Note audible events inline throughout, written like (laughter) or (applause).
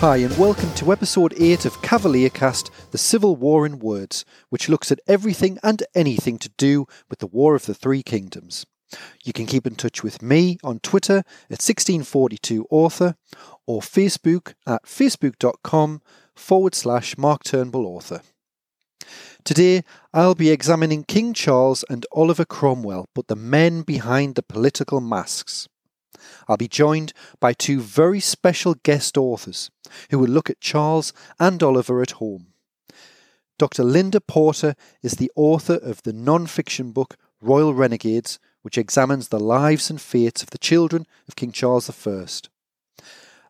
Hi, and welcome to episode 8 of Cavaliercast The Civil War in Words, which looks at everything and anything to do with the War of the Three Kingdoms. You can keep in touch with me on Twitter at 1642author or Facebook at facebook.com forward slash Mark Turnbull author. Today, I'll be examining King Charles and Oliver Cromwell, but the men behind the political masks. I'll be joined by two very special guest authors who will look at Charles and Oliver at home. Dr. Linda Porter is the author of the non fiction book Royal Renegades, which examines the lives and fates of the children of King Charles I.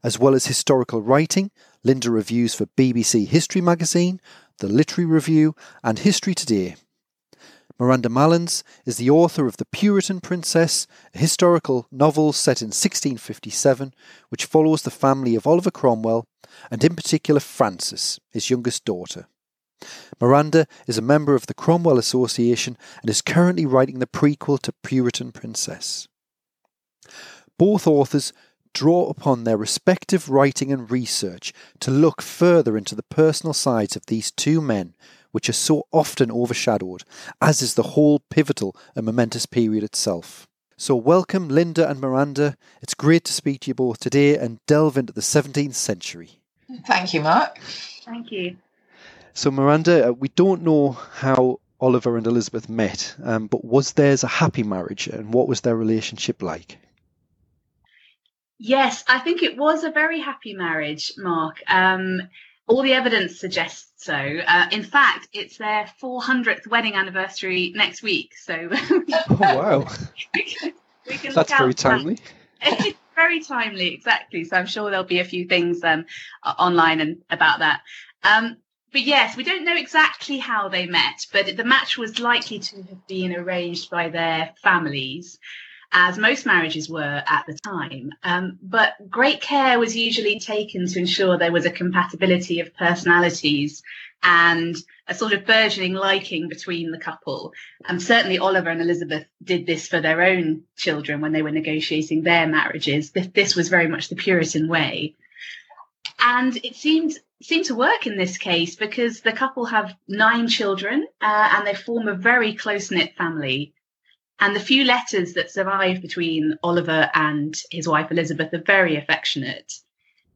As well as historical writing, Linda reviews for BBC History magazine, The Literary Review, and History Today. Miranda Malins is the author of The Puritan Princess, a historical novel set in 1657, which follows the family of Oliver Cromwell, and in particular Frances, his youngest daughter. Miranda is a member of the Cromwell Association and is currently writing the prequel to Puritan Princess. Both authors draw upon their respective writing and research to look further into the personal sides of these two men which are so often overshadowed, as is the whole pivotal and momentous period itself. So, welcome, Linda and Miranda. It's great to speak to you both today and delve into the 17th century. Thank you, Mark. Thank you. So, Miranda, uh, we don't know how Oliver and Elizabeth met, um, but was theirs a happy marriage and what was their relationship like? Yes, I think it was a very happy marriage, Mark. Um, all the evidence suggests so. Uh, in fact, it's their 400th wedding anniversary next week. So, (laughs) oh, wow. (laughs) we can, we can That's very timely. That. (laughs) very timely, exactly. So, I'm sure there'll be a few things um, online and about that. Um, but yes, we don't know exactly how they met, but the match was likely to have been arranged by their families as most marriages were at the time. Um, but great care was usually taken to ensure there was a compatibility of personalities and a sort of burgeoning liking between the couple. And um, certainly Oliver and Elizabeth did this for their own children when they were negotiating their marriages. This, was very much the Puritan way. And it seemed seemed to work in this case because the couple have nine children uh, and they form a very close knit family. And the few letters that survive between Oliver and his wife Elizabeth are very affectionate.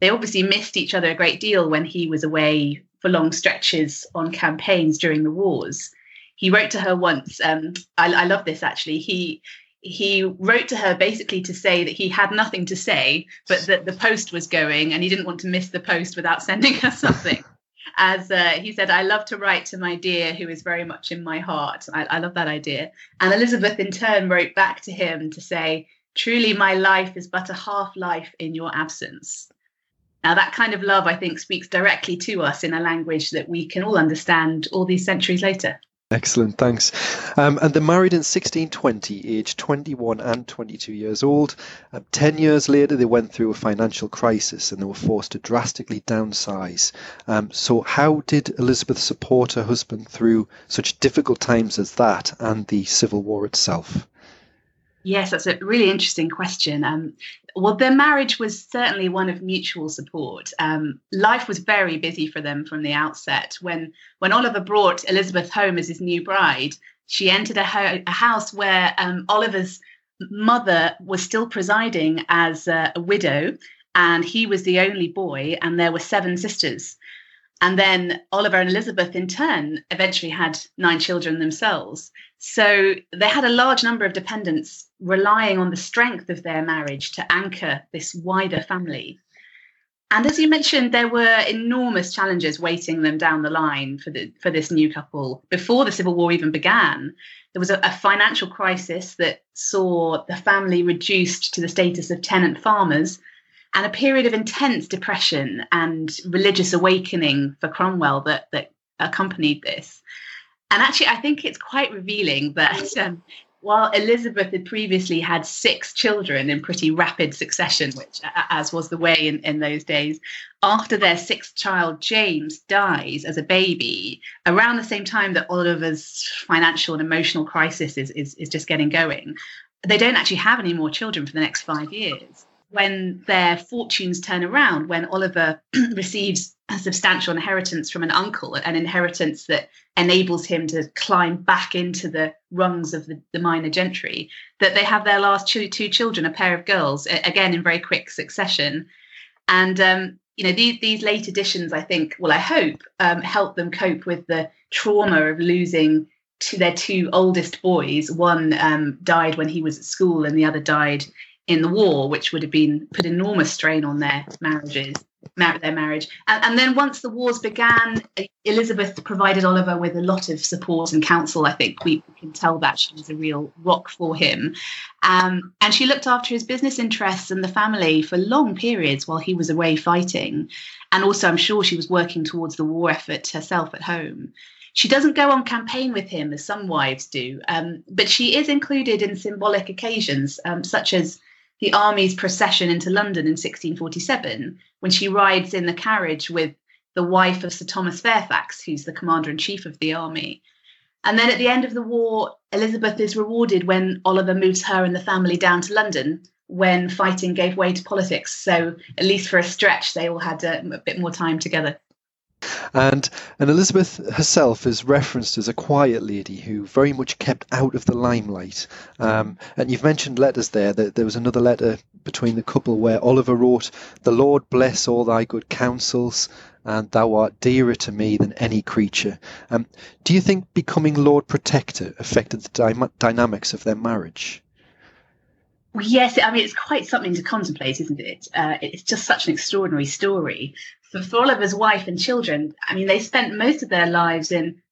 They obviously missed each other a great deal when he was away for long stretches on campaigns during the wars. He wrote to her once. Um, I, I love this actually. He he wrote to her basically to say that he had nothing to say, but that the post was going and he didn't want to miss the post without (laughs) sending her something as uh, he said, I love to write to my dear who is very much in my heart. I, I love that idea. And Elizabeth, in turn, wrote back to him to say, Truly, my life is but a half life in your absence. Now, that kind of love, I think, speaks directly to us in a language that we can all understand all these centuries later. Excellent, thanks. Um, and they're married in 1620, aged 21 and 22 years old. Um, Ten years later, they went through a financial crisis and they were forced to drastically downsize. Um, so, how did Elizabeth support her husband through such difficult times as that and the Civil War itself? Yes, that's a really interesting question. Um, well, their marriage was certainly one of mutual support. Um, life was very busy for them from the outset. When when Oliver brought Elizabeth home as his new bride, she entered a, ho- a house where um, Oliver's mother was still presiding as a widow, and he was the only boy, and there were seven sisters. And then Oliver and Elizabeth, in turn, eventually had nine children themselves. So they had a large number of dependents relying on the strength of their marriage to anchor this wider family. And as you mentioned, there were enormous challenges waiting them down the line for, the, for this new couple. Before the Civil War even began, there was a, a financial crisis that saw the family reduced to the status of tenant farmers and a period of intense depression and religious awakening for Cromwell that, that accompanied this. And actually, I think it's quite revealing that um, while Elizabeth had previously had six children in pretty rapid succession, which, as was the way in, in those days, after their sixth child, James, dies as a baby, around the same time that Oliver's financial and emotional crisis is, is, is just getting going, they don't actually have any more children for the next five years when their fortunes turn around, when Oliver (clears throat) receives a substantial inheritance from an uncle, an inheritance that enables him to climb back into the rungs of the, the minor gentry, that they have their last two, two children, a pair of girls, again in very quick succession. And um, you know these, these late additions, I think, well, I hope, um, help them cope with the trauma of losing to their two oldest boys. One um, died when he was at school, and the other died in the war, which would have been put enormous strain on their marriages, mar- their marriage. And, and, then once the wars began, Elizabeth provided Oliver with a lot of support and counsel. I think we can tell that she was a real rock for him. Um, and she looked after his business interests and the family for long periods while he was away fighting. And also, I'm sure she was working towards the war effort herself at home. She doesn't go on campaign with him as some wives do, um, but she is included in symbolic occasions, um, such as the army's procession into London in 1647, when she rides in the carriage with the wife of Sir Thomas Fairfax, who's the commander in chief of the army. And then at the end of the war, Elizabeth is rewarded when Oliver moves her and the family down to London when fighting gave way to politics. So, at least for a stretch, they all had a, a bit more time together. And and Elizabeth herself is referenced as a quiet lady who very much kept out of the limelight. Um, and you've mentioned letters there. That there was another letter between the couple where Oliver wrote, "The Lord bless all thy good counsels." And thou art dearer to me than any creature. Um, do you think becoming Lord Protector affected the dy- dynamics of their marriage? Yes, I mean it's quite something to contemplate, isn't it? Uh, it's just such an extraordinary story for Oliver's wife and children, I mean, they spent most of their lives in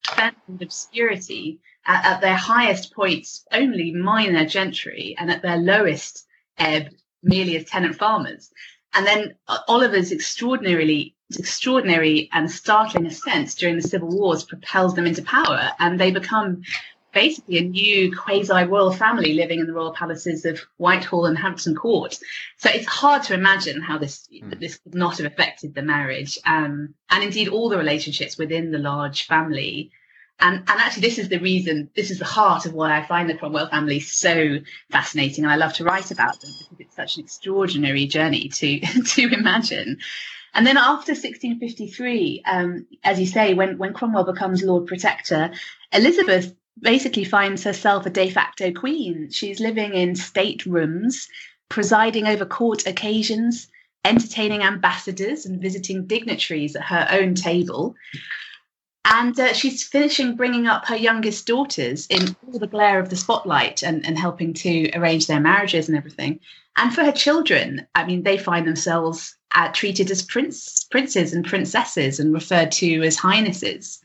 obscurity. At, at, their highest points, only minor gentry, and at their lowest ebb, merely as tenant farmers. And then uh, Oliver's extraordinarily extraordinary and startling ascent during the civil wars propels them into power, and they become basically a new quasi royal family living in the royal palaces of Whitehall and Hampton Court. So it's hard to imagine how this mm. this could not have affected the marriage, um, and indeed all the relationships within the large family. And, and actually, this is the reason, this is the heart of why I find the Cromwell family so fascinating, and I love to write about them because it's such an extraordinary journey to (laughs) to imagine. And then after 1653, um, as you say, when, when Cromwell becomes Lord Protector, Elizabeth basically finds herself a de facto queen. She's living in state rooms, presiding over court occasions, entertaining ambassadors, and visiting dignitaries at her own table. And uh, she's finishing bringing up her youngest daughters in all the glare of the spotlight and, and helping to arrange their marriages and everything. And for her children, I mean, they find themselves uh, treated as prince, princes and princesses and referred to as highnesses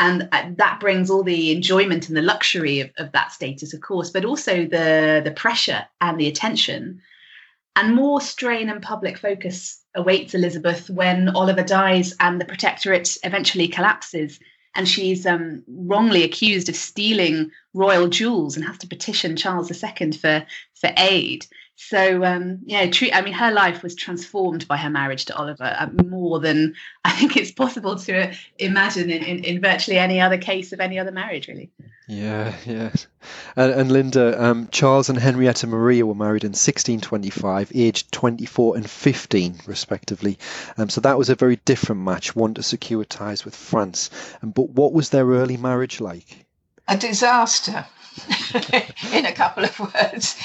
and uh, that brings all the enjoyment and the luxury of, of that status of course but also the the pressure and the attention. And more strain and public focus awaits elizabeth when oliver dies and the protectorate eventually collapses and she's um, wrongly accused of stealing royal jewels and has to petition charles ii for for aid so um, yeah, true. I mean, her life was transformed by her marriage to Oliver uh, more than (laughs) I think it's possible to imagine in, in, in, virtually any other case of any other marriage, really. Yeah, yes. And, and Linda, um, Charles and Henrietta Maria were married in 1625, aged 24 and 15, respectively. Um, so that was a very different match, one to secure ties with France. Um, but what was their early marriage like? A disaster, (laughs) in a couple of words.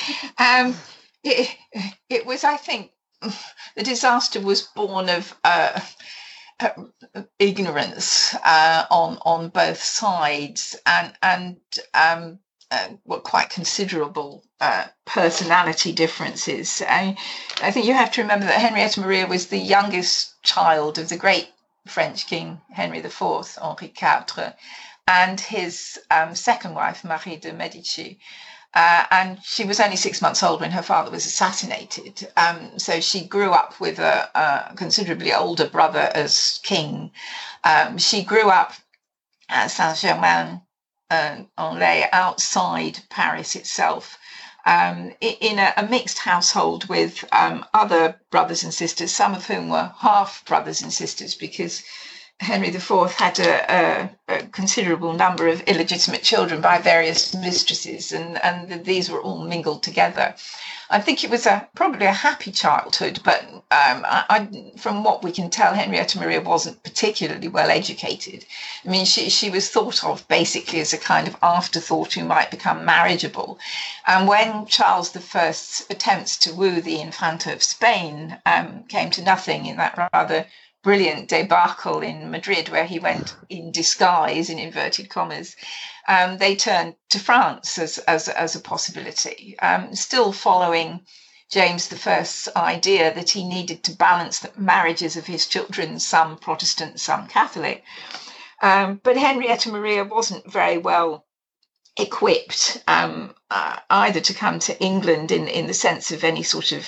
It, it was, I think, the disaster was born of uh, uh, ignorance uh, on on both sides and and um, uh, quite considerable uh, personality differences. I, I think you have to remember that Henrietta Maria was the youngest child of the great French king Henry IV, Henri IV, and his um, second wife Marie de Medici. Uh, and she was only six months old when her father was assassinated. Um, so she grew up with a, a, considerably older brother as king. Um, she grew up at Saint Germain uh, en Laye outside Paris itself. Um, in a, a, mixed household with um, other brothers and sisters, some of whom were half brothers and sisters because Henry IV had a, a, a, considerable number of illegitimate children by various mistresses, and, and these were all mingled together. I think it was a probably a happy childhood, but um, I, I, from what we can tell, Henrietta Maria wasn't particularly well educated. I mean, she, she was thought of basically as a kind of afterthought who might become marriageable. And when Charles I's attempts to woo the Infanta of Spain um, came to nothing in that rather brilliant debacle in Madrid, where he went in disguise, in inverted commas, um, they turned to France as, as, as a possibility, um, still following James I's idea that he needed to balance the marriages of his children, some Protestant, some Catholic. Um, but Henrietta Maria wasn't very well equipped um, uh, either to come to England in, in the sense of any sort of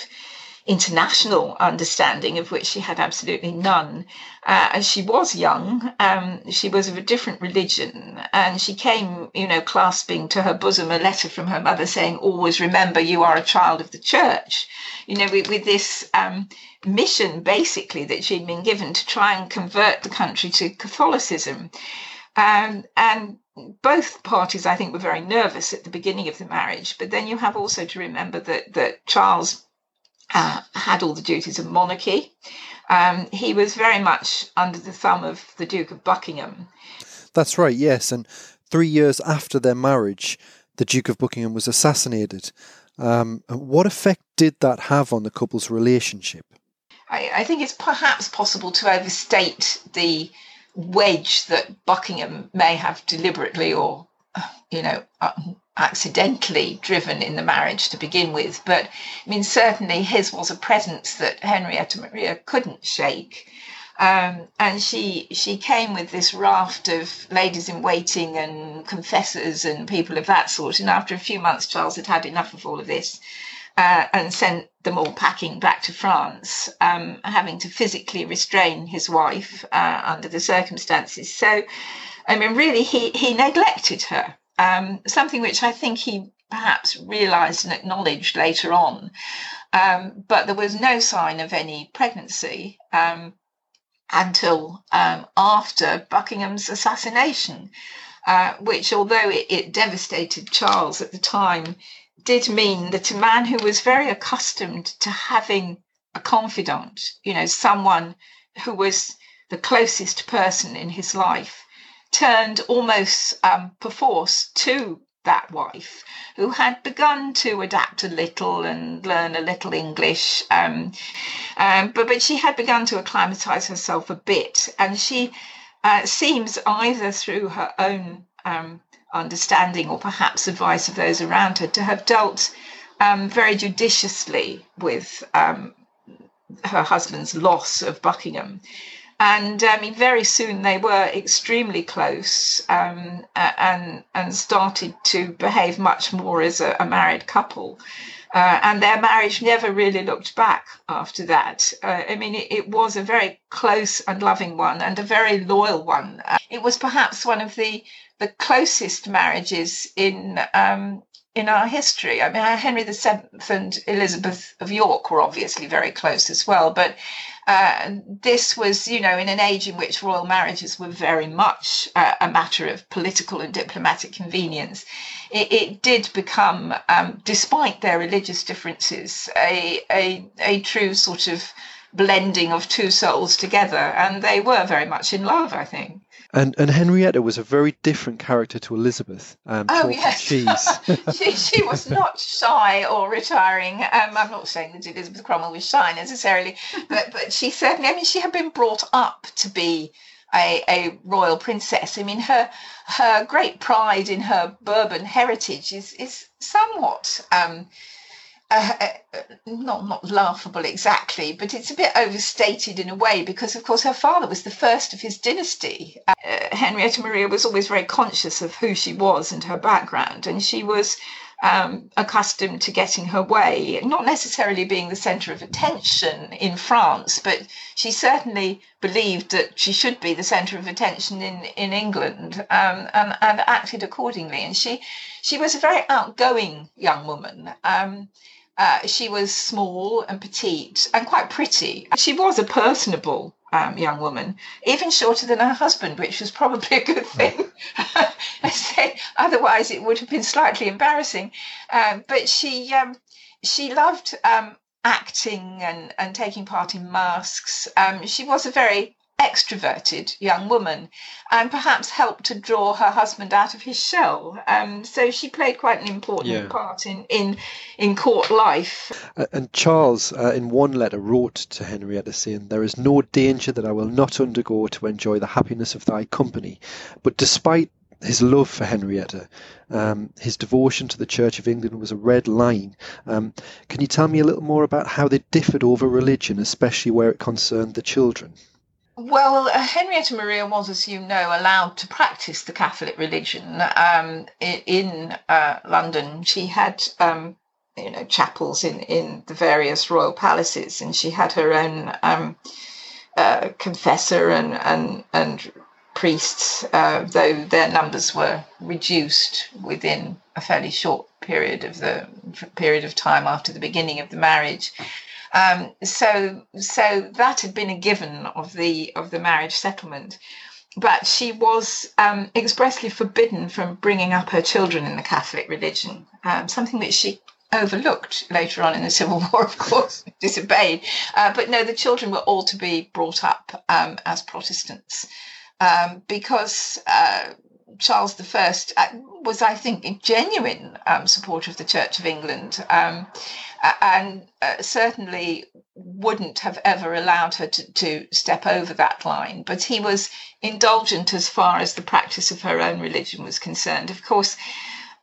international understanding of which she had absolutely none. Uh, and she was young, um, she was of a different religion, and she came, you know, clasping to her bosom a letter from her mother saying, Always remember you are a child of the church. You know, with, with this um, mission basically that she'd been given to try and convert the country to Catholicism. Um, and both parties, I think, were very nervous at the beginning of the marriage. But then you have also to remember that that Charles uh, had all the duties of monarchy. Um, he was very much under the thumb of the Duke of Buckingham. That's right, yes. And three years after their marriage, the Duke of Buckingham was assassinated. Um, what effect did that have on the couple's relationship? I, I think it's perhaps possible to overstate the wedge that Buckingham may have deliberately or, you know, uh, accidentally driven in the marriage to begin with. But I mean, certainly his was a presence that Henrietta Maria couldn't shake. Um, and she she came with this raft of ladies in waiting and confessors and people of that sort. And after a few months, Charles had had enough of all of this uh, and sent them all packing back to France, um, having to physically restrain his wife uh, under the circumstances. So, I mean, really, he he neglected her um, something which I think he perhaps realised and acknowledged later on. Um, but there was no sign of any pregnancy um, until um, after Buckingham's assassination, uh, which, although it, it devastated Charles at the time, did mean that a man who was very accustomed to having a confidant, you know, someone who was the closest person in his life, turned almost um, perforce to that wife who had begun to adapt a little and learn a little English. Um, um, but, but she had begun to acclimatize herself a bit. And she uh, seems either through her own um, understanding or perhaps advice of those around her to have dealt um, very judiciously with um, her husband's loss of Buckingham. And I mean, very soon they were extremely close um, and and started to behave much more as a, a married couple. Uh, and their marriage never really looked back after that. Uh, I mean, it, it, was a very close and loving one, and a very loyal one. Uh, it was perhaps one of the the closest marriages in um, in our history. I mean, Henry VII and Elizabeth of York were obviously very close as well, but uh, this was, you know, in an age in which royal marriages were very much uh, a matter of political and diplomatic convenience. It, it did become, um, despite their religious differences, a, a, a true sort of blending of two souls together, and they were very much in love, I think. And and Henrietta was a very different character to Elizabeth. Um, oh yes, (laughs) she she was (laughs) not shy or retiring. Um, I'm not saying that Elizabeth Cromwell was shy necessarily, but but she certainly. I mean, she had been brought up to be a, a royal princess. I mean, her her great pride in her Bourbon heritage is is somewhat. Um, uh, not not laughable exactly, but it's a bit overstated in a way because, of course, her father was the first of his dynasty. Uh, Henrietta Maria was always very conscious of who she was and her background, and she was um, accustomed to getting her way, not necessarily being the centre of attention in France, but she certainly believed that she should be the centre of attention in in England, um, and and acted accordingly. And she she was a very outgoing young woman. Um, uh, she was small and petite and quite pretty. She was a personable um, young woman, even shorter than her husband, which was probably a good thing. (laughs) Otherwise, it would have been slightly embarrassing. Um, but she um, she loved um, acting and, and taking part in masques. Um, she was a very extroverted young woman and perhaps helped to draw her husband out of his shell. Um, so she played quite an important yeah. part in, in, in court life. Uh, and Charles, uh, in one letter, wrote to Henrietta saying, There is no danger that I will not undergo to enjoy the happiness of thy company. But despite his love for Henrietta, um, his devotion to the Church of England was a red line. Um, can you tell me a little more about how they differed over religion, especially where it concerned the children? Well, uh, Henrietta Maria was, as you know, allowed to practice the Catholic religion um, in, in uh, London. She had, um, you know, chapels in, in the various royal palaces, and she had her own um, uh, confessor and and and priests, uh, though their numbers were reduced within a fairly short period of the period of time after the beginning of the marriage. Um, so so that had been a given of the of the marriage settlement, but she was um, expressly forbidden from bringing up her children in the Catholic religion, um, something that she overlooked later on in the Civil War, of course, (laughs) disobeyed. Uh, but no, the children were all to be brought up um, as Protestants um, because uh, Charles I uh, was, I think, a genuine um, supporter of the Church of England um, and uh, certainly wouldn't have ever allowed her to, to, step over that line. But he was indulgent as far as the practice of her own religion was concerned. Of course,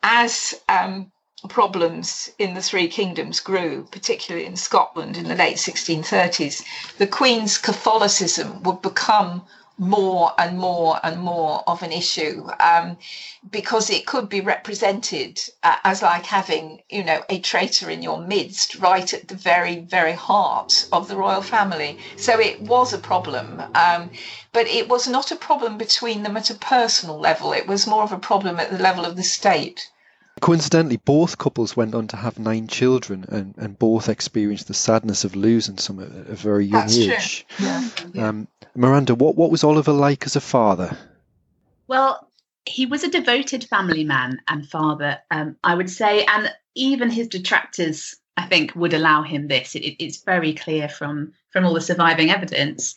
as um, problems in the Three Kingdoms grew, particularly in Scotland in the late 1630s, the Queen's Catholicism would become more and more and more of an issue um, because it could be represented uh, as like having, you know, a traitor in your midst right at the very, very heart of the royal family. So it was a problem, um, but it was not a problem between them at a personal level. It was more of a problem at the level of the state. Coincidentally, both couples went on to have nine children and, and both experienced the sadness of losing some at a very young That's age. True. Yeah. Um, Miranda, what, what was Oliver like as a father? Well, he was a devoted family man and father, um, I would say, and even his detractors, I think, would allow him this. It, it's very clear from from all the surviving evidence.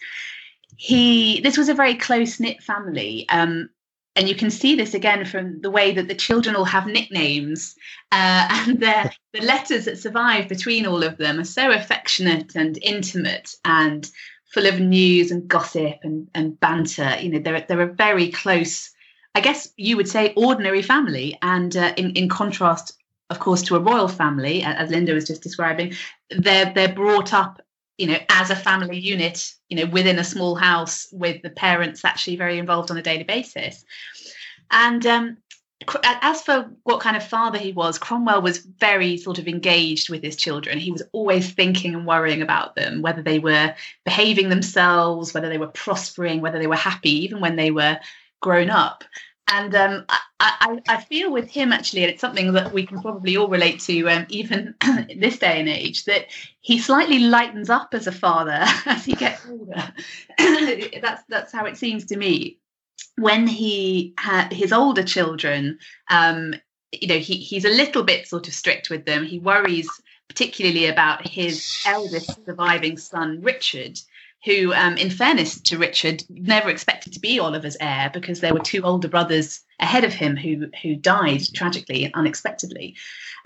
He this was a very close knit family. Um, and you can see this again from the way that the children all have nicknames uh, (laughs) and the letters that survive between all of them are so affectionate and intimate and full of news and gossip and, and banter. You know, they're they're a very close, I guess you would say, ordinary family. And uh, in in contrast, of course, to a royal family, as Linda was just describing, they're they're brought up, you know, as a family unit, you know, within a small house with the parents actually very involved on a daily basis. And um, as for what kind of father he was, Cromwell was very sort of engaged with his children. He was always thinking and worrying about them, whether they were behaving themselves, whether they were prospering, whether they were happy, even when they were grown up. And um, I, I, I, feel with him actually, and it's something that we can probably all relate to, um, even (clears throat) this day and age, that he slightly lightens up as a father (laughs) as he gets older. (clears throat) that's that's how it seems to me when he had his older children, um, you know, he, he's a little bit sort of strict with them. He worries particularly about his eldest surviving son, Richard, who, um, in fairness to Richard, never expected to be Oliver's heir because there were two older brothers ahead of him who who died tragically and unexpectedly.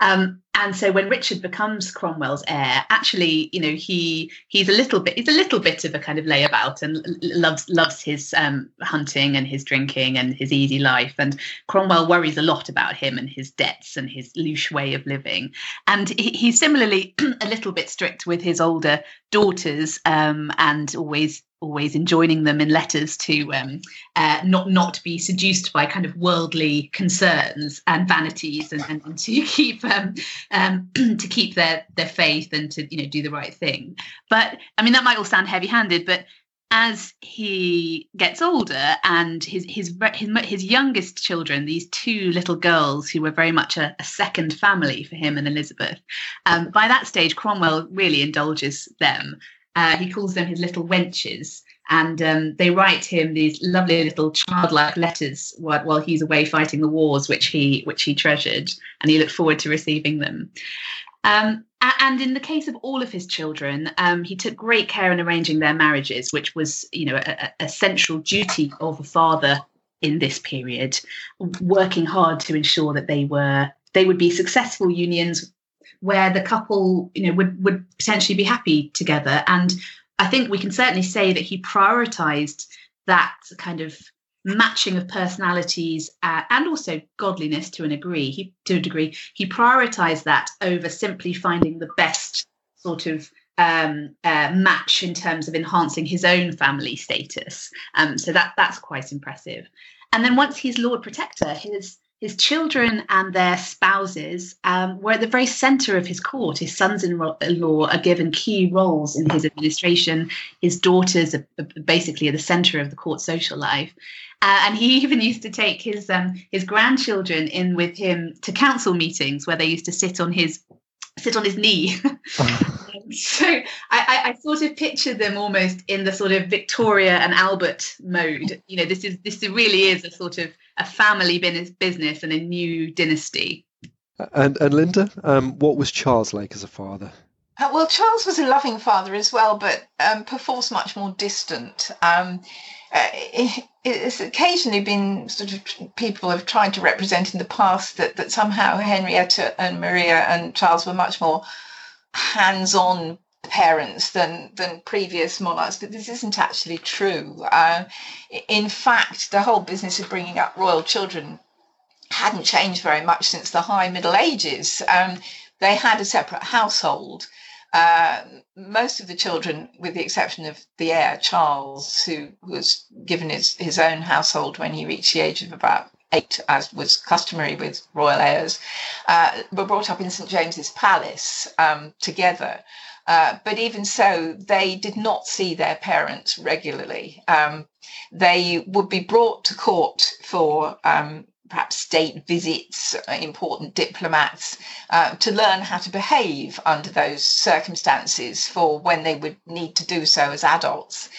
Um, and so when Richard becomes Cromwell's heir, actually, you know, he he's a little bit he's a little bit of a kind of layabout and loves loves his um, hunting and his drinking and his easy life. And Cromwell worries a lot about him and his debts and his loose way of living. And he, he's similarly (clears throat) a little bit strict with his older daughters um, and always always enjoining them in letters to um, uh, not not be seduced by kind of worldly concerns and vanities, and, and, and to (laughs) keep um, um, (clears throat) to keep their their faith and to you know do the right thing. But I mean that might all sound heavy-handed, but as he gets older and his his his, his youngest children, these two little girls who were very much a, a second family for him and Elizabeth, um, by that stage Cromwell really indulges them uh, he calls them his little wenches. and um, they write him these lovely little childlike letters while, while he's away fighting the wars, which he which he treasured, and he looked forward to receiving them. Um, and in the case of all of his children, um, he took great care in arranging their marriages, which was, you know, a, a central duty of a father in this period, working hard to ensure that they were they would be successful unions where the couple, you know, would would potentially be happy together. And I think we can certainly say that he prioritized that kind of matching of personalities uh, and also godliness to an degree. He to a degree he prioritized that over simply finding the best sort of um, uh, match in terms of enhancing his own family status. Um, so that that's quite impressive. And then once he's Lord Protector, his his children and their spouses um, were at the very center of his court. His sons in law are given key roles in his administration. His daughters are basically at the center of the court social life. Uh, and he (laughs) even used to take his um, his grandchildren in with him to council meetings where they used to sit on his sit on his knee. (laughs) (laughs) so I, I, sort of picture them almost in the sort of Victoria and Albert mode. You know, this is this really is a sort of a family business and a new dynasty. And and Linda, um, what was Charles like as a father? Uh, well, Charles was a loving father as well, but um, perforce much more distant. Um, uh, it, it's occasionally been sort of people have tried to represent in the past that, that somehow Henrietta and Maria and Charles were much more hands-on parents than than previous monarchs, but this isn't actually true. Uh, in fact, the whole business of bringing up royal children hadn't changed very much since the High Middle Ages. Um, they had a separate household. Uh, most of the children, with the exception of the heir Charles, who was given his, his own household when he reached the age of about eight, as was customary with royal heirs, uh, were brought up in St James's Palace um, together. Uh, but even so, they did not see their parents regularly. Um, they would be brought to court for um, perhaps state visits, uh, important diplomats, uh, to learn how to behave under those circumstances for when they would need to do so as adults.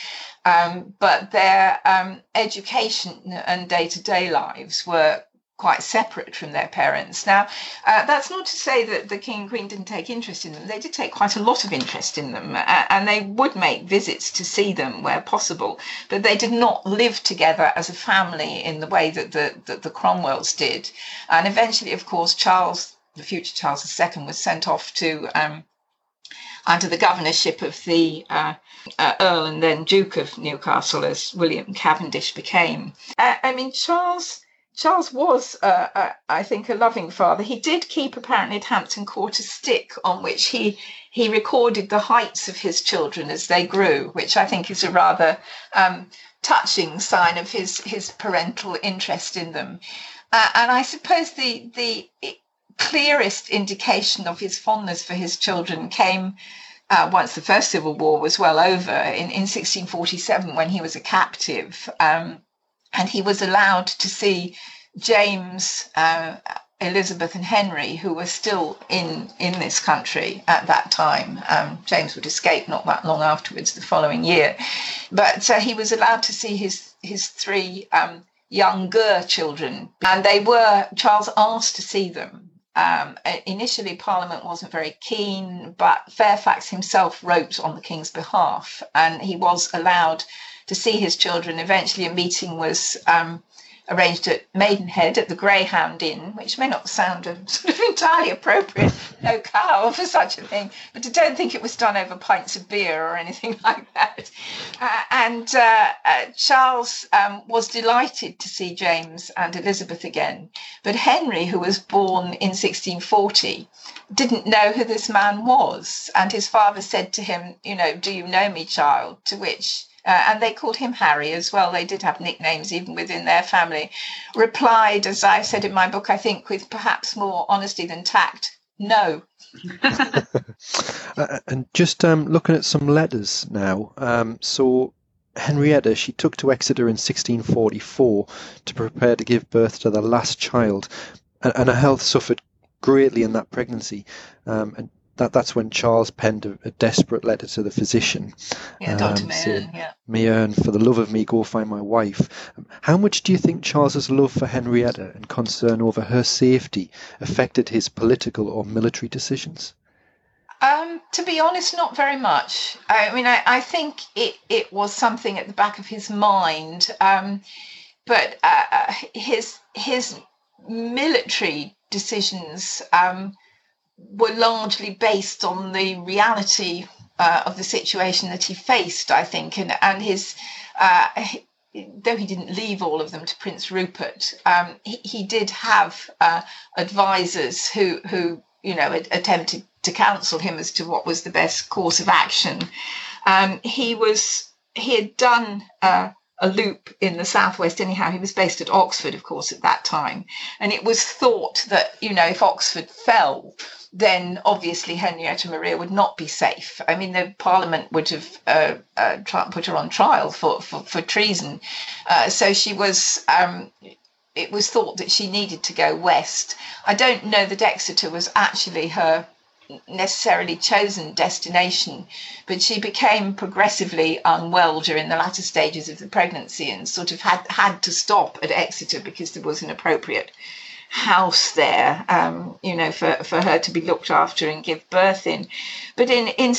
Um, but their um, education and day to day lives were quite separate from their parents. Now, uh, that's not to say that the king and queen didn't take interest in them. They did take quite a lot of interest in them, uh, and they would make visits to see them where possible. But they did not live together as a family in the way that the, that the Cromwells did. And eventually, of course, Charles, the future Charles II, was sent off to. Um, under the governorship of the uh, uh, Earl and then Duke of Newcastle, as William Cavendish became. Uh, I mean, Charles Charles was, uh, I think, a loving father. He did keep apparently at Hampton Court a stick on which he he recorded the heights of his children as they grew, which I think is a rather um, touching sign of his his parental interest in them. Uh, and I suppose the the clearest indication of his fondness for his children came. Uh, once the first civil war was well over in, in 1647 when he was a captive um, and he was allowed to see James, uh, Elizabeth, and Henry, who were still in in this country at that time. Um, James would escape not that long afterwards, the following year, but uh, he was allowed to see his his three um, younger children, and they were Charles asked to see them. Um, initially, Parliament wasn't very keen, but Fairfax himself wrote on the King's behalf, and he was allowed to see his children. Eventually, a meeting was um, arranged at Maidenhead at the Greyhound Inn, which may not sound a (laughs) sort of entirely appropriate locale (laughs) for such a thing, but I don't think it was done over pints of beer or anything (laughs) like that. Uh, and uh, uh, Charles um, was delighted to see James and Elizabeth again, but Henry, who was born in 1640, didn't know who this man was, and his father said to him, "You know, do you know me, child?" To which uh, and they called him Harry as well. They did have nicknames even within their family. Replied, as I've said in my book, I think with perhaps more honesty than tact, no. (laughs) uh, and just um, looking at some letters now. Um, so Henrietta, she took to Exeter in 1644 to prepare to give birth to the last child, and, and her health suffered greatly in that pregnancy. Um, and that that's when Charles penned a, a desperate letter to the physician. Yeah, Dr. Um, Mayerne, yeah. Mayerne, for the love of me, go find my wife. Um, how much do you think Charles's love for Henrietta and concern over her safety affected his political or military decisions? Um, to be honest, not very much. I mean, I, I, think it, it was something at the back of his mind, um, but uh, uh his his military decisions um, were largely based on the reality uh, of the situation that he faced, I think, and and his. Uh, though he didn't leave all of them to Prince Rupert, um, he, he, did have uh, advisors who who you know attempted to counsel him as to what was the best course of action. Um, he was he had done uh, a loop in the southwest anyhow. He was based at oxford of course at that time. And it was thought that you know if oxford fell then obviously henrietta maria would not be safe. I mean the parliament would have uh, uh, put her on trial for, for, for treason. Uh, so she was um, it was thought that she needed to go west. I don't know that exeter was actually her necessarily chosen destination, but she became progressively unwell during the latter stages of the pregnancy and sort of had, had to stop at Exeter because there was an appropriate house there, um, you know, for, for her to be looked after and give birth in. But in, in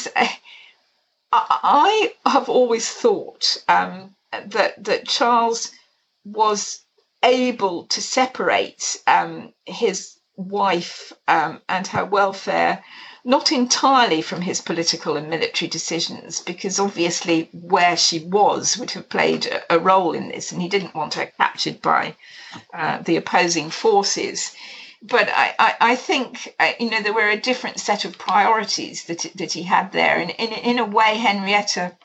I have always thought um, that that Charles was able to separate um, his wife um, and her welfare not entirely from his political and military decisions, because obviously where she was would have played a, role in this, and he didn't want her captured by uh, the opposing forces. But I, I, I think uh, you know there were a different set of priorities that that he had there, and in in a way, Henrietta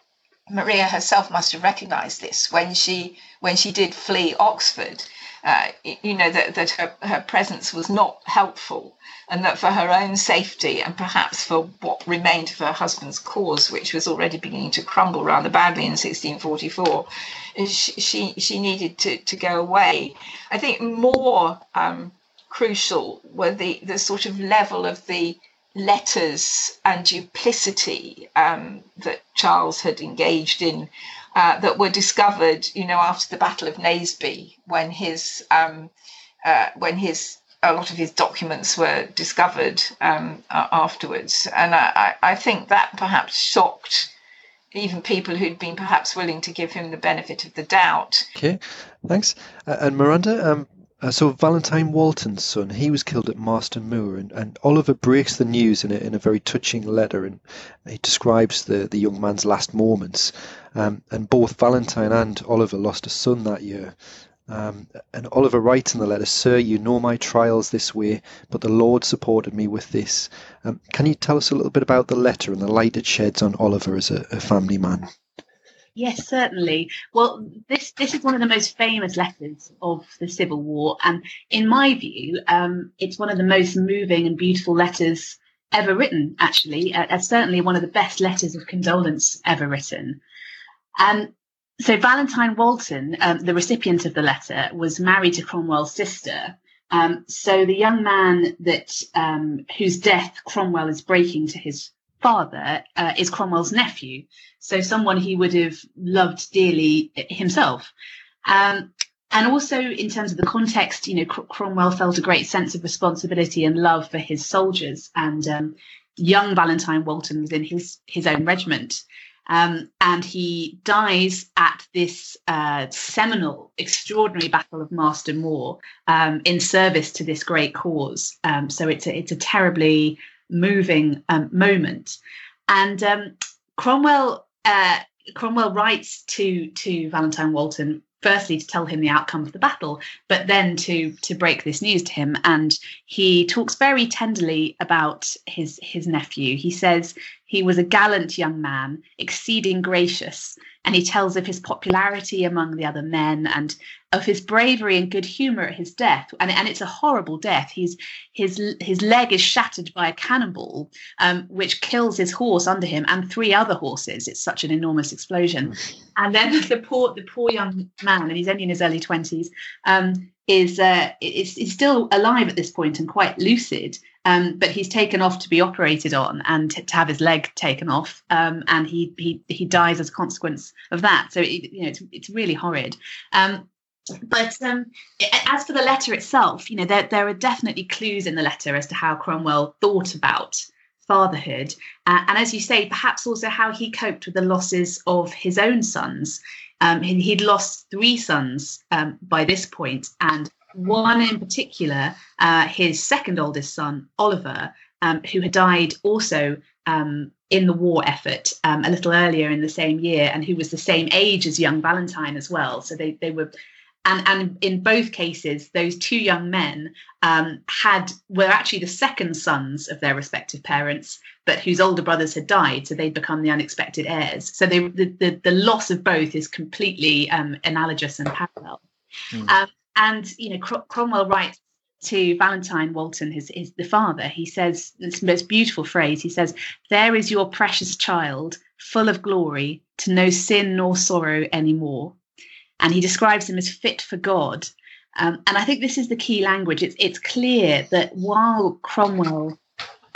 Maria herself must have recognised this when she when she did flee Oxford uh, you know, that, that her, her presence was not helpful and that for her own safety and perhaps for what remained of her husband's cause, which was already beginning to crumble rather badly in 1644, she, she, she needed to, to go away. I think more um, crucial were the, the sort of level of the letters and duplicity um, that Charles had engaged in uh, that were discovered, you know, after the Battle of Naseby, when his um, uh, when his a lot of his documents were discovered um, afterwards, and I, I think that perhaps shocked even people who'd been perhaps willing to give him the benefit of the doubt. Okay, thanks. Uh, and Miranda, um, uh, so Valentine Walton's son, he was killed at Marston Moor, and, and Oliver breaks the news in a, in a very touching letter, and he describes the, the young man's last moments. Um, and both Valentine and Oliver lost a son that year. Um, and Oliver writes in the letter, Sir, you know my trials this way, but the Lord supported me with this. Um, can you tell us a little bit about the letter and the light it sheds on Oliver as a, a family man? Yes, certainly. Well, this this is one of the most famous letters of the Civil War, and in my view, um, it's one of the most moving and beautiful letters ever written. Actually, uh, certainly one of the best letters of condolence ever written. And so Valentine Walton, um, the recipient of the letter, was married to Cromwell's sister. Um, so the young man that um, whose death Cromwell is breaking to his father uh, is Cromwell's nephew, so someone he would have loved dearly himself. Um, and also in terms of the context, you know, Cromwell felt a great sense of responsibility and love for his soldiers, and um, young Valentine Walton was in his his own regiment. Um, and he dies at this uh, seminal, extraordinary Battle of Marston Moor um, in service to this great cause. Um, so it's a, it's a terribly moving um, moment. And um, Cromwell uh, Cromwell writes to to Valentine Walton firstly to tell him the outcome of the battle, but then to to break this news to him. And he talks very tenderly about his his nephew. He says he was a gallant young man, exceeding gracious, and he tells of his popularity among the other men and of his bravery and good humor at his death. And, and it's a horrible death. He's his his leg is shattered by a cannonball, um, which kills his horse under him and three other horses. It's such an enormous explosion. And then the poor the poor young man, and he's only in his early twenties, um, is, uh, is is still alive at this point and quite lucid. Um, but he's taken off to be operated on and to, to have his leg taken off, um, and he he he dies as a consequence of that. So it, you know it's it's really horrid. Um, but um, as for the letter itself, you know there there are definitely clues in the letter as to how Cromwell thought about fatherhood, uh, and as you say, perhaps also how he coped with the losses of his own sons. Um, he, would lost three sons um, by this point, and one in particular, uh, his second oldest son, Oliver, um, who had died also um, in the war effort um, a little earlier in the same year, and who was the same age as young Valentine as well. So they, they were. And, and in both cases, those two young men um, had were actually the second sons of their respective parents, but whose older brothers had died, so they'd become the unexpected heirs. So they, the, the, the loss of both is completely um, analogous and parallel. Mm. Um, and you know, Crom- Cromwell writes to Valentine Walton, his, his the father. He says this most beautiful phrase. He says, "There is your precious child, full of glory, to know sin nor sorrow any more." And he describes him as fit for God. Um, and I think this is the key language. It's it's clear that while Cromwell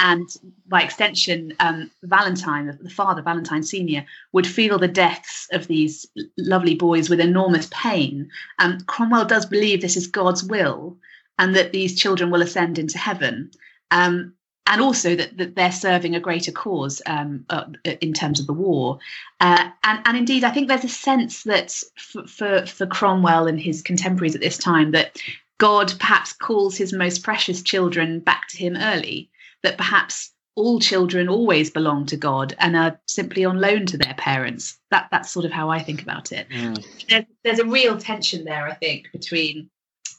and by extension, um, Valentine, the father, Valentine Senior, would feel the deaths of these lovely boys with enormous pain. Um, Cromwell does believe this is God's will, and that these children will ascend into heaven. Um, and also that, that they're serving a greater cause um, uh, in terms of the war. Uh, and, and indeed, I think there's a sense that for, for, for Cromwell and his contemporaries at this time, that God perhaps calls his most precious children back to him early that perhaps all children always belong to God and are simply on loan to their parents. That that's sort of how I think about it. Mm. There's, there's, a real tension there, I think, between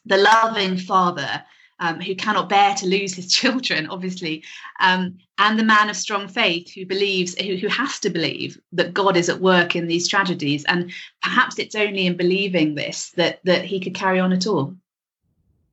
the loving father um, who cannot bear to lose his (laughs) children, obviously, um, and the man of strong faith who believes, who, who has to believe that God is at work in these tragedies. And perhaps it's only in believing this that that he could carry on at all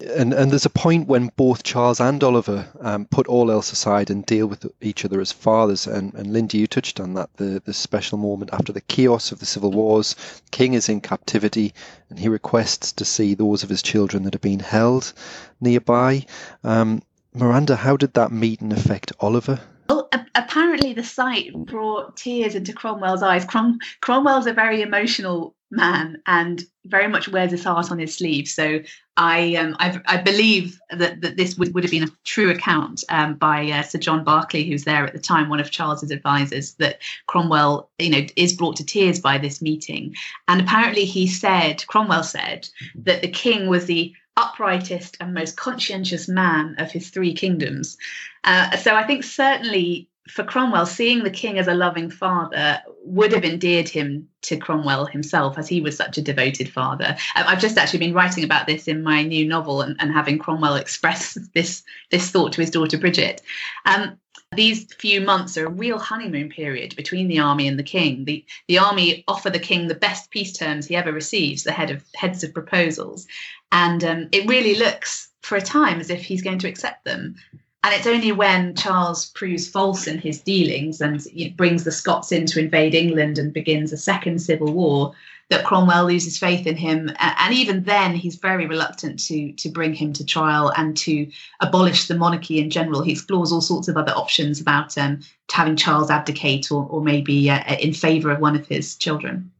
and and there's a point when both Charles and Oliver um, put all else aside and deal with each other as fathers. And, and Linda, you touched on that the the special moment after the chaos of the civil wars. King is in captivity, and he requests to see those of his children that have been held nearby. Um, Miranda, how did that meeting affect Oliver? Well, apparently the sight brought tears into Cromwell's eyes. Crom- Cromwell's a very emotional man and very much wears his heart on his sleeve. So I um, I, believe that, that this would, would have been a true account um, by uh, Sir John Berkeley, who's there at the time, one of Charles's advisors, that Cromwell, you know, is brought to tears by this meeting. And apparently, he said, Cromwell said, that the king was the uprightest and most conscientious man of his three kingdoms. Uh, so I think certainly for Cromwell, seeing the king as a loving father would have endeared him to Cromwell himself, as he was such a devoted father. Um, I've just actually been writing about this in my new novel and, and having Cromwell express (laughs) this this thought to his daughter Bridget. Um, these few months are a real honeymoon period between the army and the king. The the army offer the king the best peace terms he ever receives, the head of heads of proposals, and um, it really looks for a time as if he's going to accept them. And it's only when Charles proves false in his dealings and brings the Scots in to invade England and begins a second civil war that Cromwell loses faith in him. And even then, he's very reluctant to, to bring him to trial and to abolish the monarchy in general. He explores all sorts of other options about um, having Charles abdicate or, or maybe uh, in favour of one of his children.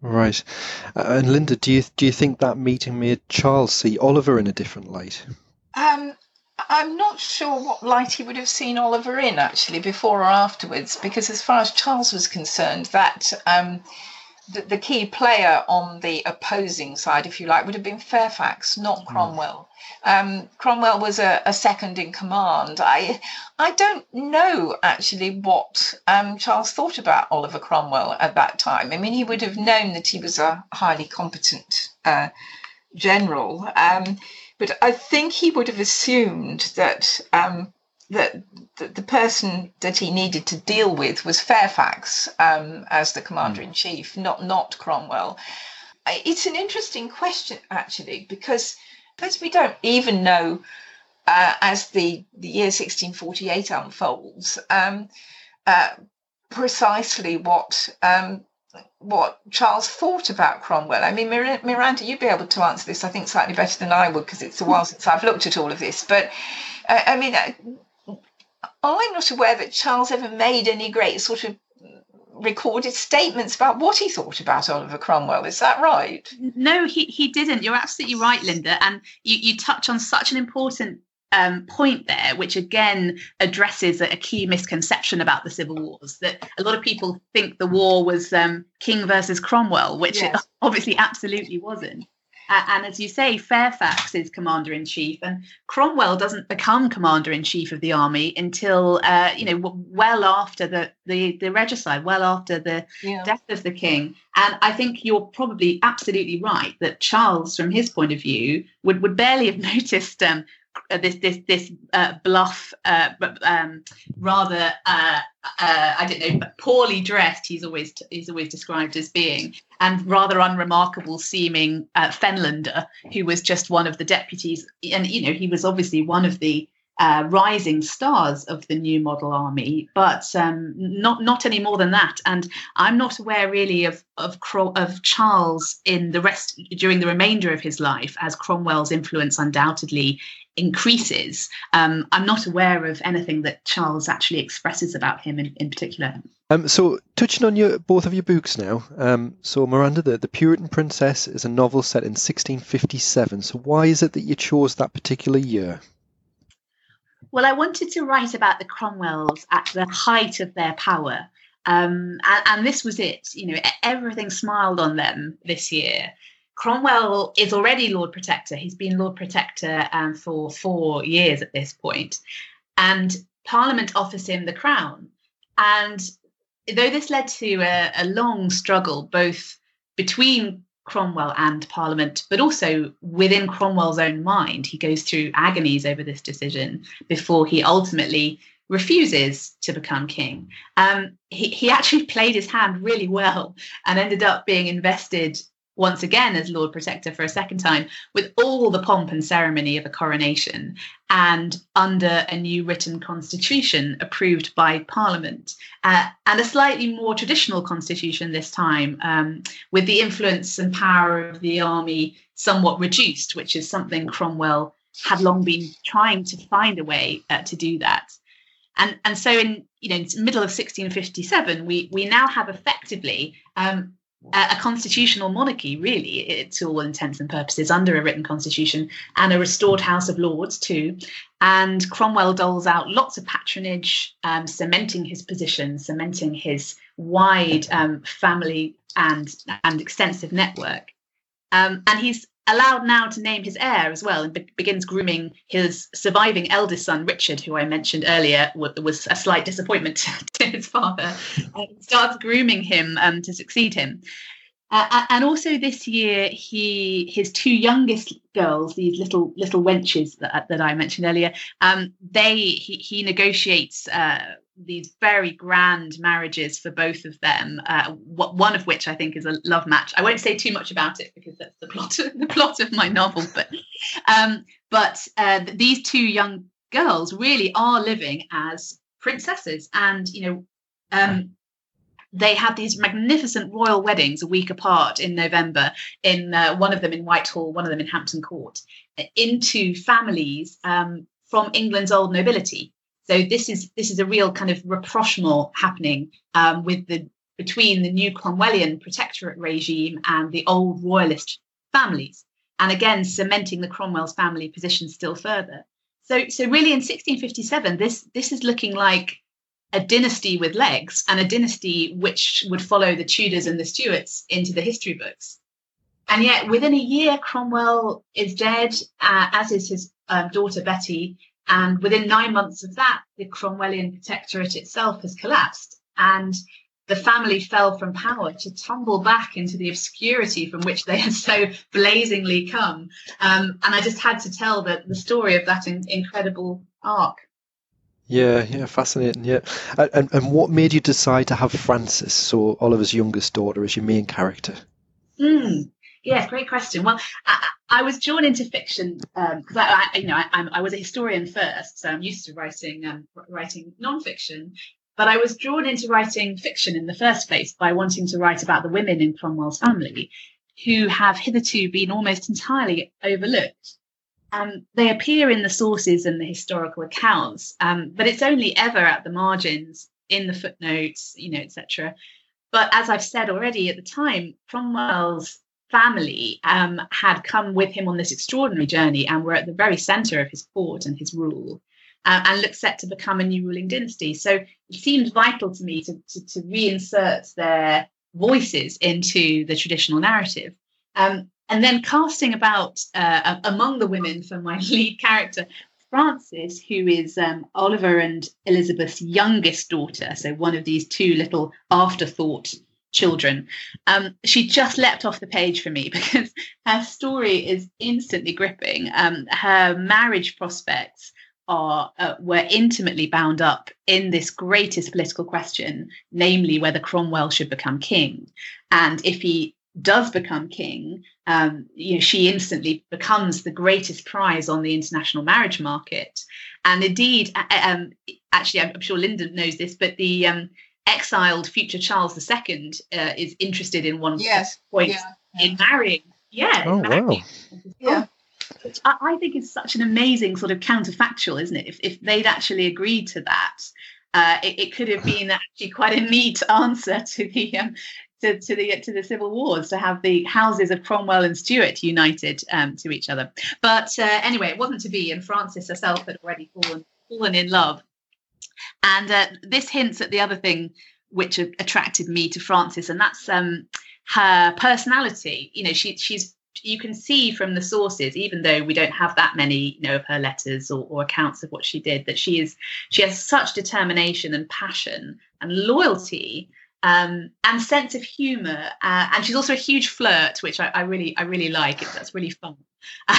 Right. Uh, and Linda, do you, do you think that meeting made Charles see Oliver in a different light? Um, I'm not sure what light he would have seen Oliver in actually before or afterwards, because as far as Charles was concerned, that um, the, the, key player on the opposing side, if you like, would have been Fairfax, not hmm. Cromwell. Um, Cromwell was a, a, second in command. I I don't know actually what um, Charles thought about Oliver Cromwell at that time. I mean, he would have known that he was a highly competent uh, general. Um, but I think he would have assumed that um, that, the person that he needed to deal with was Fairfax um, as the commander in chief, not not Cromwell. It's an interesting question actually because as we don't even know uh, as the the year 1648 unfolds um, uh, precisely what um, what Charles thought about Cromwell. I mean, Miranda, you'd be able to answer this, I think, slightly better than I would because it's a while since I've looked at all of this. But uh, I mean, uh, I'm not aware that Charles ever made any great sort of recorded statements about what he thought about Oliver Cromwell. Is that right? No, he, he didn't. You're absolutely right, Linda. And you, you touch on such an important um, point there, which again addresses a, a, key misconception about the civil wars that a lot of people think the war was um, King versus Cromwell, which yes. it (laughs) obviously absolutely wasn't. Uh, and as you say, Fairfax is commander in chief, and Cromwell doesn't become commander in chief of the army until uh, you know well after the the, the regicide, well after the yeah. death of the king. And I think you're probably absolutely right that Charles, from his point of view, would would barely have (laughs) noticed um, this this this uh, bluff, uh, um, rather uh, uh, I don't know, poorly dressed. He's always he's always described as being, and rather unremarkable seeming uh, Fenlander, who was just one of the deputies, and you know he was obviously one of the uh, rising stars of the new model army, but um, not not any more than that. And I'm not aware really of of, of Charles in the rest during the remainder of his life, as Cromwell's influence undoubtedly increases. Um, I'm not aware of anything that Charles actually expresses about him in, in particular. Um, so, touching on your both of your books now, um, so Miranda, the, the Puritan Princess is a novel set in 1657. So, why is it that you chose that particular year? Well, I wanted to write about the Cromwells at the height of their power. Um, and, and, this was it. You know, everything smiled on them this year. Cromwell is already Lord Protector. He's been Lord Protector um, for four years at this point, and Parliament offers him the crown. And though this led to a, a long struggle, both between Cromwell and Parliament, but also within Cromwell's own mind. He goes through agonies over this decision before he ultimately refuses to become king. Um, he, he actually played his hand really well and ended up being invested once again as Lord Protector for a second time with all the pomp and ceremony of a coronation and under a new written constitution approved by Parliament uh, and a slightly more traditional constitution this time um, with the influence and power of the army somewhat reduced, which is something Cromwell had long been trying to find a way uh, to do that. And, and so in you know middle of 1657 we we now have effectively um, a, constitutional monarchy, really, to all intents and purposes, under a written constitution and a restored House of Lords, too. And Cromwell doles out lots of patronage, um, cementing his position, cementing his wide um, family and, and extensive network. Um, and he's allowed now to name his heir as well and be- begins grooming his surviving eldest son, Richard, who I mentioned earlier w- was a slight disappointment (laughs) to his father. Uh, starts grooming him um, to succeed him. Uh, and also this year, he his two youngest girls, these little little wenches that, that I mentioned earlier, um, they he, he negotiates uh, these very grand marriages for both of them. Uh, one of which I think is a love match. I won't say too much about it because that's the plot of, (laughs) the plot of my novel. But um, but uh, these two young girls really are living as princesses, and you know. Um, they had these magnificent royal weddings a week apart in November, in uh, one of them in Whitehall, one of them in Hampton Court, into families um, from England's old nobility. So this is this is a real kind of rapprochement happening um, with the between the new Cromwellian protectorate regime and the old royalist families, and again cementing the Cromwell's family position still further. So so really in 1657, this this is looking like a dynasty with legs and a dynasty which would follow the Tudors and the Stuarts into the history books. And yet, within a year, Cromwell is dead, uh, as is his um, daughter Betty, and within nine months of that, the Cromwellian protectorate itself has collapsed. And the family fell from power to tumble back into the obscurity from which they had (laughs) so blazingly come. Um, and I just had to tell the, the story of that in, incredible arc. Yeah, yeah, fascinating. Yeah, and and what made you decide to have Frances, so Oliver's youngest daughter, as your main character? Mm, Yes, great question. Well, I, I was drawn into fiction because um, I, I, you know, I, I, was a historian first, so I'm used to writing um, writing nonfiction. But I was drawn into writing fiction in the first place by wanting to write about the women in Cromwell's family, who have hitherto been almost entirely overlooked. um, they appear in the sources and the historical accounts, um, but it's only ever at the margins, in the footnotes, you know, etc. But as I've said already at the time, Cromwell's family um, had come with him on this extraordinary journey and were at the very center of his court and his rule. Uh, and looked set to become a new ruling dynasty. So it seemed vital to me to, to, to reinsert their voices into the traditional narrative. Um, and then casting about uh, among the women for my (laughs) lead character, Frances, who is um, Oliver and Elizabeth's youngest daughter, so one of these two little afterthought children. Um, she just leapt off the page for me (laughs) because her story is instantly gripping. Um, her marriage prospects are uh, were intimately bound up in this greatest political question, namely whether Cromwell should become king, and if he does become king, um, you know, she instantly becomes the greatest prize on the international marriage market. And indeed, um, actually, I'm sure Linda knows this, but the um, exiled future Charles II uh, is interested in one yes. points yeah. in marrying. Yeah. Oh, marrying. wow. Yeah. Which I, I think is such an amazing sort of counterfactual, isn't it? If, if they'd actually agreed to that, uh, it, it, could have been (laughs) actually quite a neat answer to the um, to, to the to the civil wars to have the houses of Cromwell and Stuart united um, to each other. But uh, anyway, it wasn't to be, and Frances herself had already fallen fallen in love. And uh, this hints at the other thing which attracted me to Frances, and that's um, her personality. You know, she she's you can see from the sources, even though we don't have that many, you know, of her letters or, or accounts of what she did, that she is she has such determination and passion and loyalty um, and sense of humor. Uh, and she's also a huge flirt, which I, I really, I really like. That's really fun. (laughs) um,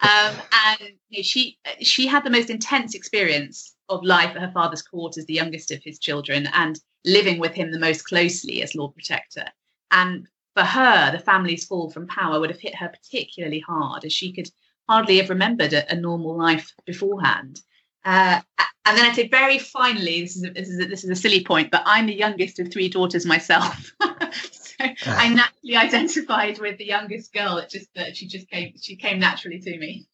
and you know, she she had the most intense experience of life at her father's court as the youngest of his children, and living with him the most closely as Lord Protector. And for her, the family's fall from power would have hit her particularly hard, as she could hardly have remembered a, a normal life beforehand. Uh, and then I'd say very finally, this is, a, this is a, this is a silly point, but I'm the youngest of three daughters myself. (laughs) so (laughs) I ah. naturally identified with the youngest girl. It just that she just came she came naturally to me.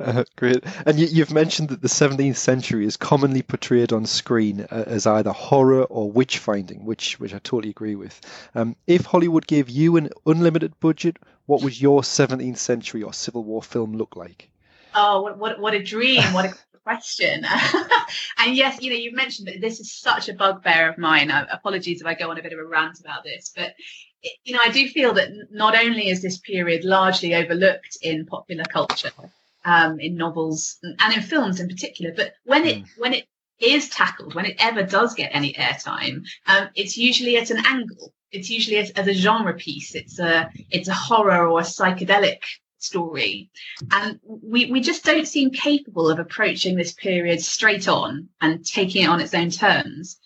uh, great. And you, have mentioned that the 17th century is commonly portrayed on screen uh, as either horror or witch finding, which which I totally agree with. Um, if Hollywood gave you an unlimited budget, what would your 17th century or Civil War film look like? Oh, what what, what a dream! What a question. (laughs) and yes, you know, you mentioned that this is such a bugbear of mine. Apologies if I go on a bit of a rant about this, but you know, I do feel that not only is this period largely overlooked in popular culture, um, in novels and in films in particular, but when it mm. when it is tackled, when it ever does get any airtime, um, it's usually at an angle. It's usually as, as, a genre piece. It's a it's a horror or a psychedelic story. And we, we just don't seem capable of approaching this period straight on and taking it on its own terms.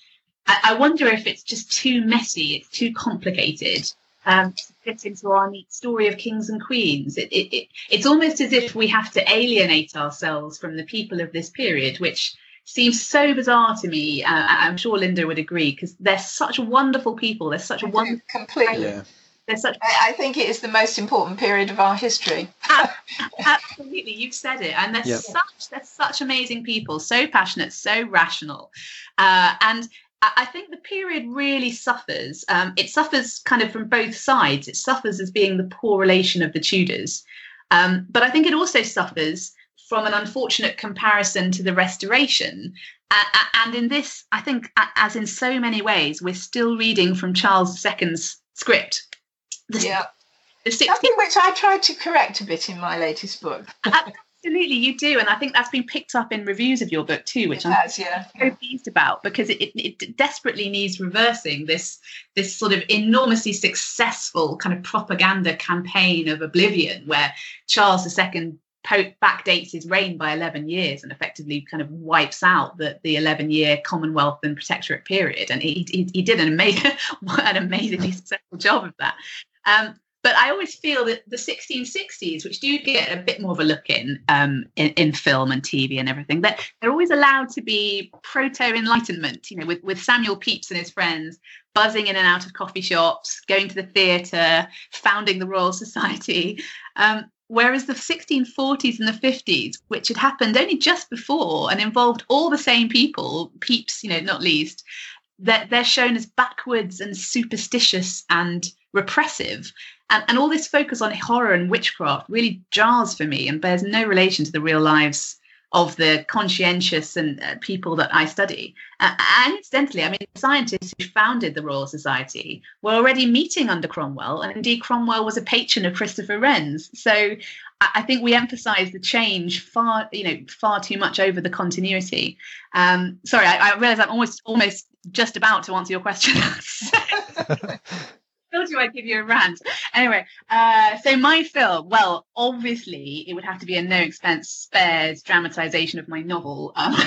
I, I wonder if it's just too messy, it's too complicated um, to fit into our neat story of kings and queens. It, it, it, it's almost as if we have to alienate ourselves from the people of this period, which seems so bizarre to me. Uh, I'm sure Linda would agree because they're such wonderful people. They're such a wonderful completely. Yeah. There's such. I think it is the most important period of our history. (laughs) Absolutely, you've said it, and they're yep. such they're such amazing people, so passionate, so rational, uh, and I think the period really suffers. Um, it suffers kind of from both sides. It suffers as being the poor relation of the Tudors, um, but I think it also suffers from an unfortunate comparison to the Restoration. Uh, and in this, I think, as in so many ways, we're still reading from Charles II's script the, yeah. (laughs) The 60- Something which I tried to correct a bit in my latest book. Absolutely, you do, and I think that's been picked up in reviews of your book too, which I'm has, yeah. so pleased about because it, it, it, desperately needs reversing this this sort of enormously successful kind of propaganda campaign of oblivion, where Charles II Pope backdates his reign by 11 years and effectively kind of wipes out the, the 11 year Commonwealth and Protectorate period. And he, he, he did an, amazing, (laughs) an amazingly successful job of that. Um, but I always feel that the 1660s, which do get a bit more of a look in, um, in, in film and TV and everything, that they're always allowed to be proto Enlightenment. You know, with with Samuel Pepys and his friends buzzing in and out of coffee shops, going to the theatre, founding the Royal Society. Um, Whereas the 1640s and the 50s, which had happened only just before and involved all the same people, Pepys, you know, not least, that they're shown as backwards and superstitious and repressive. And, and all this focus on horror and witchcraft really jars for me and bears no relation to the real lives of the conscientious and uh, people that I study. Uh, and incidentally, I mean, scientists who founded the Royal Society were already meeting under Cromwell, and indeed, Cromwell was a patron of Christopher Wren's. So I, I think we emphasise the change far, you know, far too much over the continuity. Um, sorry, I, I realise I'm almost almost just about to answer your question. (laughs) (laughs) (laughs) told you I'd give you a rant. Anyway, uh, so my film, well, obviously it would have to be a no expense spared dramatization of my novel, um, (laughs)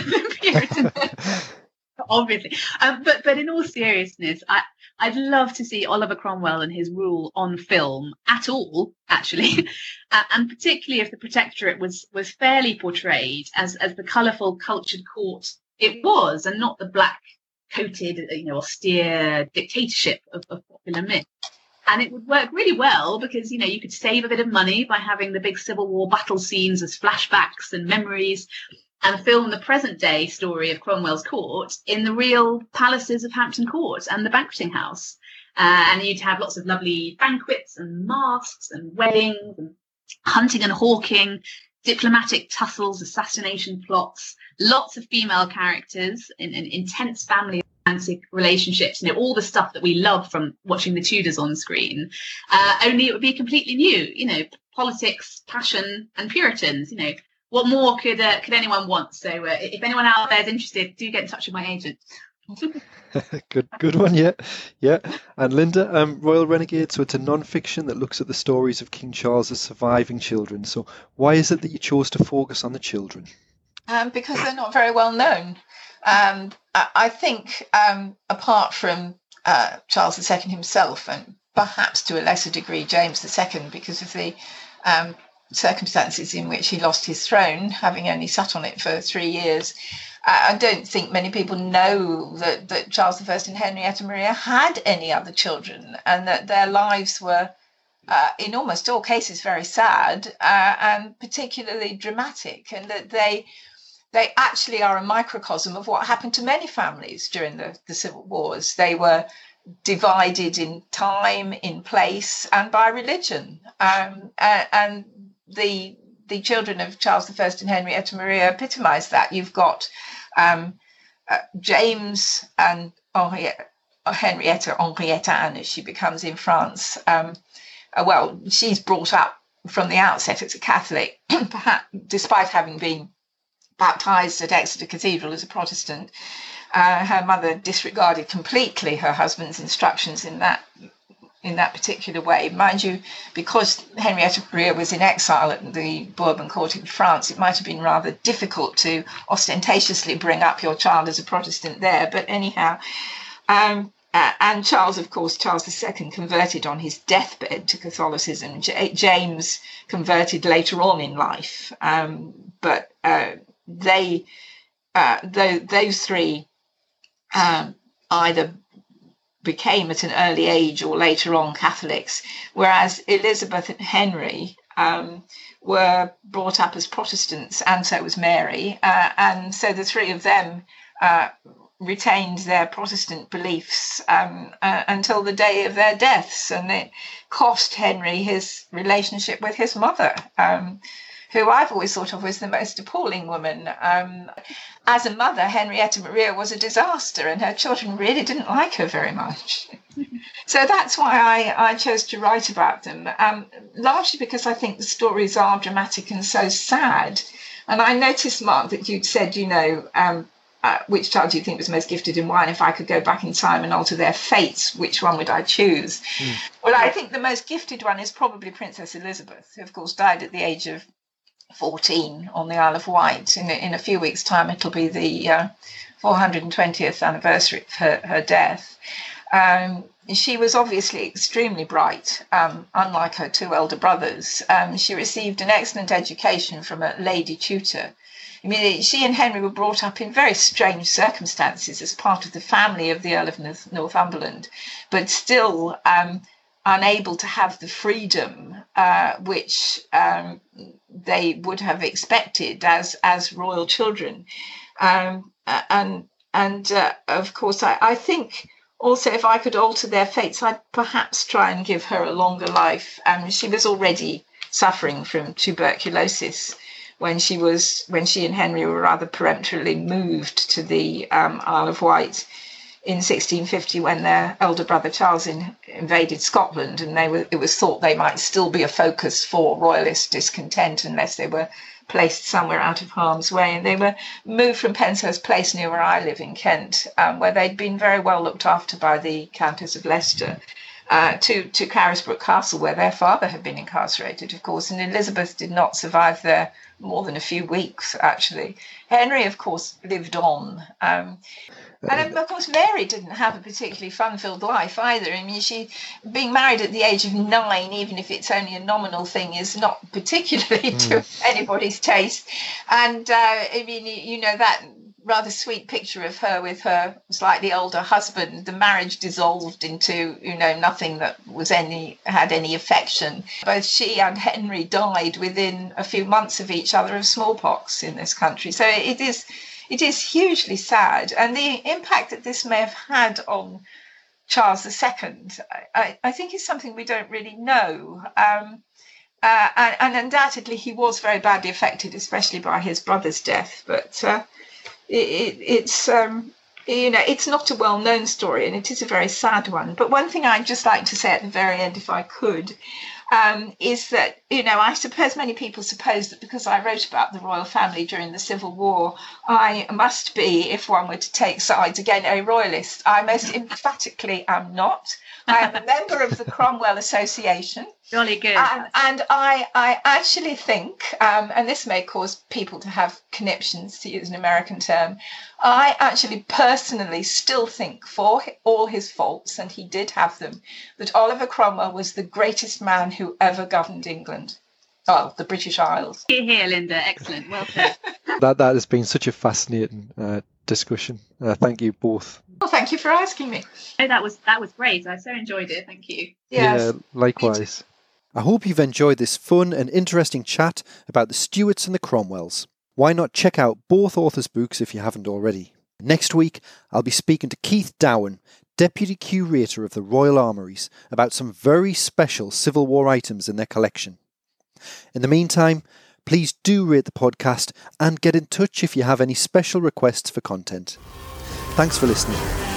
(laughs) obviously, um, but but in all seriousness, I I'd love to see Oliver Cromwell and his rule on film at all, actually, (laughs) uh, and particularly if the Protectorate was was fairly portrayed as as the colourful, cultured court it was, and not the black coated, you know, austere dictatorship of, of popular myth. And it would work really well because, you know, you could save a bit of money by having the big Civil War battle scenes as flashbacks and memories and film the present day story of Cromwell's court in the real palaces of Hampton Court and the banqueting house. Uh, and you'd have lots of lovely banquets and masques and weddings and hunting and hawking, diplomatic tussles, assassination plots, lots of female characters and, in intense family romantic relationships, you know, all the stuff that we love from watching the Tudors on screen. Uh, only it would be completely new, you know, politics, passion, and Puritans. You know, what more could uh, could anyone want? So, uh, if anyone out there is interested, do get in touch with my agent. (laughs) good, good one. Yeah, yeah. And Linda, um, Royal Renegade. So it's a non-fiction that looks at the stories of King Charles's surviving children. So why is it that you chose to focus on the children? Um, because they're not very well known. Um, I, I, think, um, apart from uh, Charles II himself, and perhaps to a lesser degree James II, because of the um, circumstances in which he lost his throne, having only sat on it for three years. I don't think many people know that, that Charles I and Henrietta Maria had any other children and that their lives were, uh, in almost all cases, very sad uh, and particularly dramatic, and that they they actually are a microcosm of what happened to many families during the, the civil wars. They were divided in time, in place, and by religion. Um, and, the the children of Charles I and Henrietta Maria epitomise that. You've got um, uh, James and Henrietta, Henrietta Henrietta Anne, as she becomes in France. Um, uh, well, she's brought up from the outset as a Catholic, (clears throat) perhaps despite having been baptized at Exeter Cathedral as a Protestant. Uh, her mother disregarded completely her husband's instructions in that in that particular way. Mind you, because Henrietta Maria was in exile at the Bourbon court in France, it might have been rather difficult to ostentatiously bring up your child as a Protestant there. But anyhow, um, uh, and Charles, of course, Charles II converted on his deathbed to Catholicism. J- James converted later on in life, um, but uh, they, uh, those three, um, either became at an early age or later on Catholics, whereas Elizabeth and Henry um, were brought up as Protestants, and so was Mary. Uh, and so the three of them uh, retained their Protestant beliefs um, uh, until the day of their deaths, and it cost Henry his relationship with his mother. Um, who I've always thought of as the most appalling woman. Um, as a mother, Henrietta Maria was a disaster, and her children really didn't like her very much. (laughs) so that's why I, I chose to write about them, um, largely because I think the stories are dramatic and so sad. And I noticed, Mark, that you'd said, you know, um, uh, which child do you think was most gifted in wine? If I could go back in time and alter their fates, which one would I choose? Mm. Well, I think the most gifted one is probably Princess Elizabeth, who, of course, died at the age of 14 on the Isle of Wight. In, in a few weeks' time, it'll be the uh, 420th anniversary of her, her death. Um, she was obviously extremely bright, um, unlike her two elder brothers. Um, she received an excellent education from a lady tutor. I mean, she and Henry were brought up in very strange circumstances as part of the family of the Earl of Northumberland, but still um, unable to have the freedom uh, which um, they would have expected as as royal children, um, and and uh, of course I, I think also if I could alter their fates, I'd perhaps try and give her a longer life. Um, she was already suffering from tuberculosis when she was when she and Henry were rather peremptorily moved to the um, Isle of Wight in 1650 when their elder brother Charles in, invaded Scotland, and they were it was thought they might still be a focus for royalist discontent unless they were placed somewhere out of harm's way. And they were moved from Penshurst Place near where I live in Kent, um, where they'd been very well looked after by the Countess of Leicester uh, to, to Carisbrooke Castle, where their father had been incarcerated, of course. And Elizabeth did not survive there more than a few weeks, actually. Henry, of course, lived on. Um, and of course, Mary didn't have a particularly fun-filled life either. I mean, she being married at the age of nine, even if it's only a nominal thing, is not (laughs) particularly mm. to anybody's taste. And uh, I mean, you know that rather sweet picture of her with her slightly older husband. The marriage dissolved into, you know, nothing that was any had any affection. Both she and Henry died within a few months of each other of smallpox in this country. So it is it is hugely sad, and the impact that this may have had on Charles II, I, I think is something we don't really know. Um, uh, and, and, undoubtedly, he was very badly affected, especially by his brother's death. But uh, it, it's um, you know it's not a well-known story and it is a very sad one but one thing i'd just like to say at the very end if i could um, is that you know i suppose many people suppose that because i wrote about the royal family during the civil war i must be if one were to take sides again a royalist i most emphatically am not I am a member of the Cromwell Association. Jolly good. And, and I, I actually think, um, and this may cause people to have conniptions, to use an American term, I actually personally still think, for all his faults, and he did have them, that Oliver Cromwell was the greatest man who ever governed England. Oh, the British Isles. Here, here, Linda. Excellent. Well said. (laughs) that that has been such a fascinating uh, discussion. Uh, thank you both well, thank you for asking me. Oh, that was that was great. I so enjoyed it. Thank you. Yes. Yeah, likewise. I hope you've enjoyed this fun and interesting chat about the Stuarts and the Cromwells. Why not check out both authors' books if you haven't already? Next week, I'll be speaking to Keith Dowen, Deputy Curator of the Royal Armouries, about some very special Civil War items in their collection. In the meantime, please do rate the podcast and get in touch if you have any special requests for content. Thanks for listening.